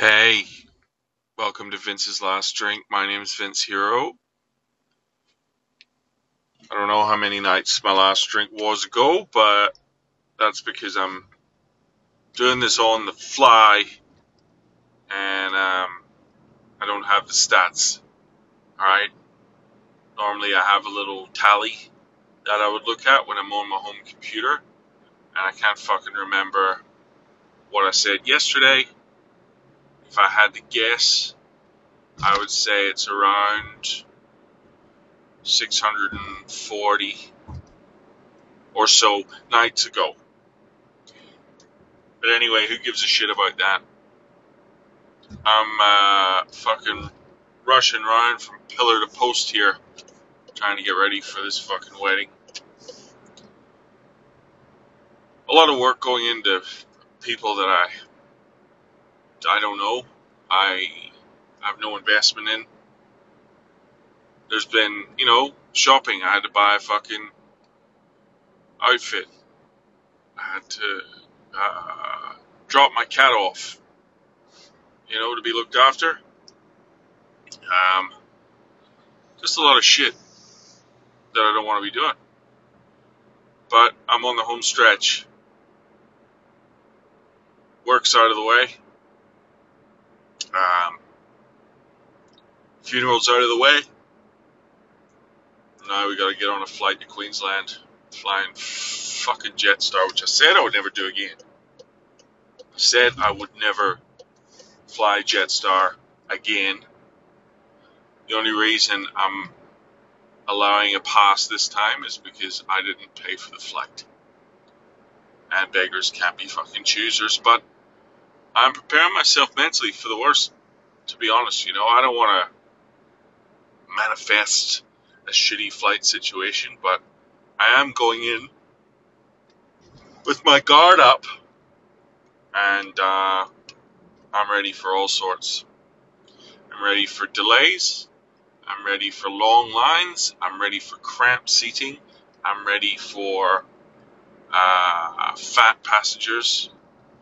Hey, welcome to Vince's Last Drink. My name is Vince Hero. I don't know how many nights my last drink was ago, but that's because I'm doing this on the fly and um, I don't have the stats. Alright? Normally I have a little tally that I would look at when I'm on my home computer, and I can't fucking remember what I said yesterday if I had to guess, I would say it's around 640 or so nights ago. But anyway, who gives a shit about that? I'm uh, fucking rushing around from pillar to post here, trying to get ready for this fucking wedding. A lot of work going into people that I I don't know. I have no investment in. There's been, you know, shopping. I had to buy a fucking outfit. I had to uh, drop my cat off, you know, to be looked after. Um, just a lot of shit that I don't want to be doing. But I'm on the home stretch. Work's out of the way. Um, funeral's out of the way. Now we got to get on a flight to Queensland, flying fucking Jetstar, which I said I would never do again. I said I would never fly Jetstar again. The only reason I'm allowing a pass this time is because I didn't pay for the flight. And beggars can't be fucking choosers, but I'm preparing myself mentally for the worst. To be honest, you know, I don't want to manifest a shitty flight situation, but I am going in with my guard up, and uh, I'm ready for all sorts. I'm ready for delays. I'm ready for long lines. I'm ready for cramped seating. I'm ready for uh, fat passengers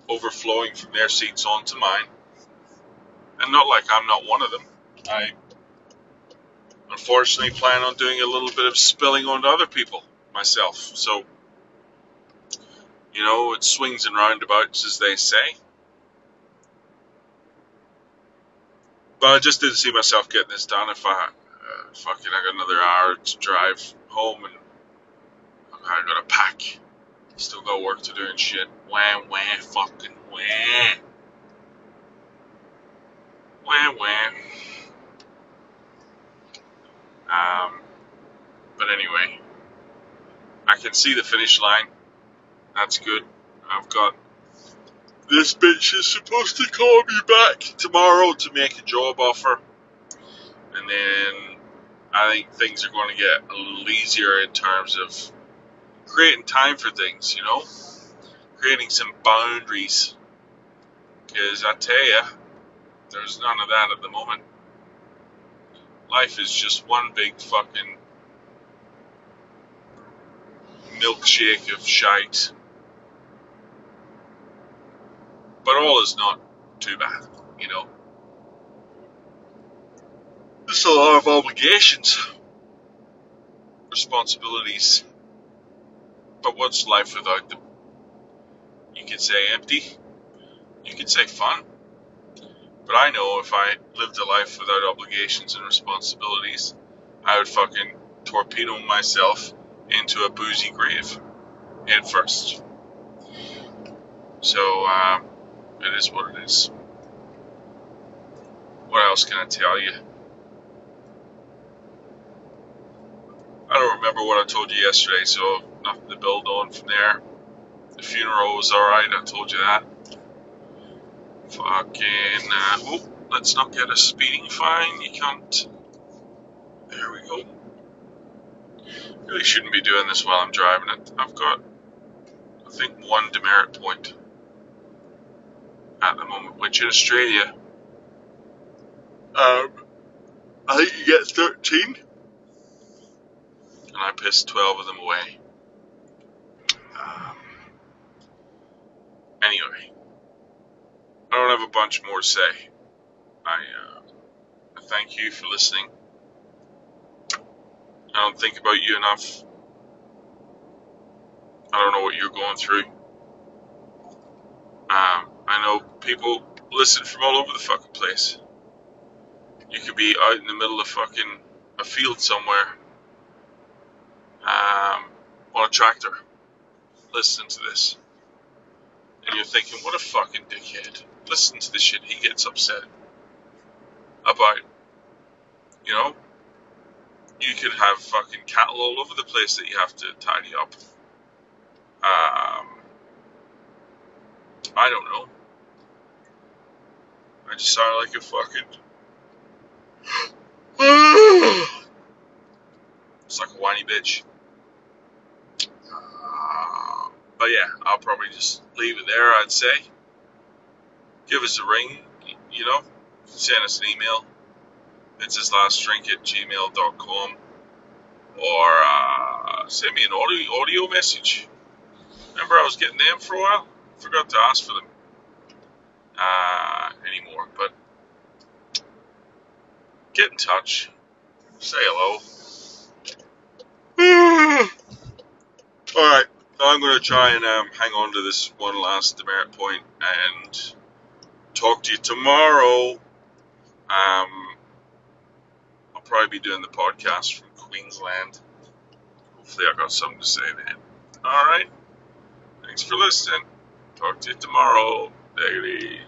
overflowing from their seats onto mine. And not like I'm not one of them. I unfortunately plan on doing a little bit of spilling onto other people myself. So, you know, it swings and roundabouts, as they say. But I just didn't see myself getting this done if I uh, fucking I got another hour to drive home and I gotta pack. Still got work to do and shit. Wah, wah, fucking wah. Wah, wah. Um, but anyway, I can see the finish line. That's good. I've got this bitch is supposed to call me back tomorrow to make a job offer. And then I think things are going to get a little easier in terms of creating time for things, you know, creating some boundaries. Because I tell you, there's none of that at the moment. Life is just one big fucking milkshake of shite. But all is not too bad, you know. There's a lot of obligations, responsibilities, but what's life without them? You could say empty, you could say fun. But I know if I lived a life without obligations and responsibilities, I would fucking torpedo myself into a boozy grave head first. So, um, it is what it is. What else can I tell you? I don't remember what I told you yesterday, so nothing to build on from there. The funeral was alright, I told you that. Fucking, uh, oh, let's not get a speeding fine, you can't. There we go. Really shouldn't be doing this while I'm driving it. I've got, I think, one demerit point at the moment, which in Australia, um, I think you get 13 and I pissed 12 of them away. Um, anyway, I don't have a bunch more to say. I, uh, I thank you for listening. I don't think about you enough. I don't know what you're going through. Um, I know people listen from all over the fucking place. You could be out in the middle of fucking a field somewhere um, on a tractor listening to this. And you're thinking, what a fucking dickhead. Listen to the shit he gets upset about. You know? You could have fucking cattle all over the place that you have to tidy up. Um, I don't know. I just sound like a fucking. it's like a whiny bitch. Uh, but yeah, I'll probably just leave it there, I'd say. Give us a ring, you know, send us an email. It's his last drink at gmail.com. Or uh, send me an audio, audio message. Remember, I was getting them for a while? Forgot to ask for them uh, anymore. But get in touch. Say hello. Alright, I'm going to try and um, hang on to this one last demerit point and talk to you tomorrow. Um, I'll probably be doing the podcast from Queensland. Hopefully, I got something to say then. Alright, thanks for listening. Talk to you tomorrow. Easy.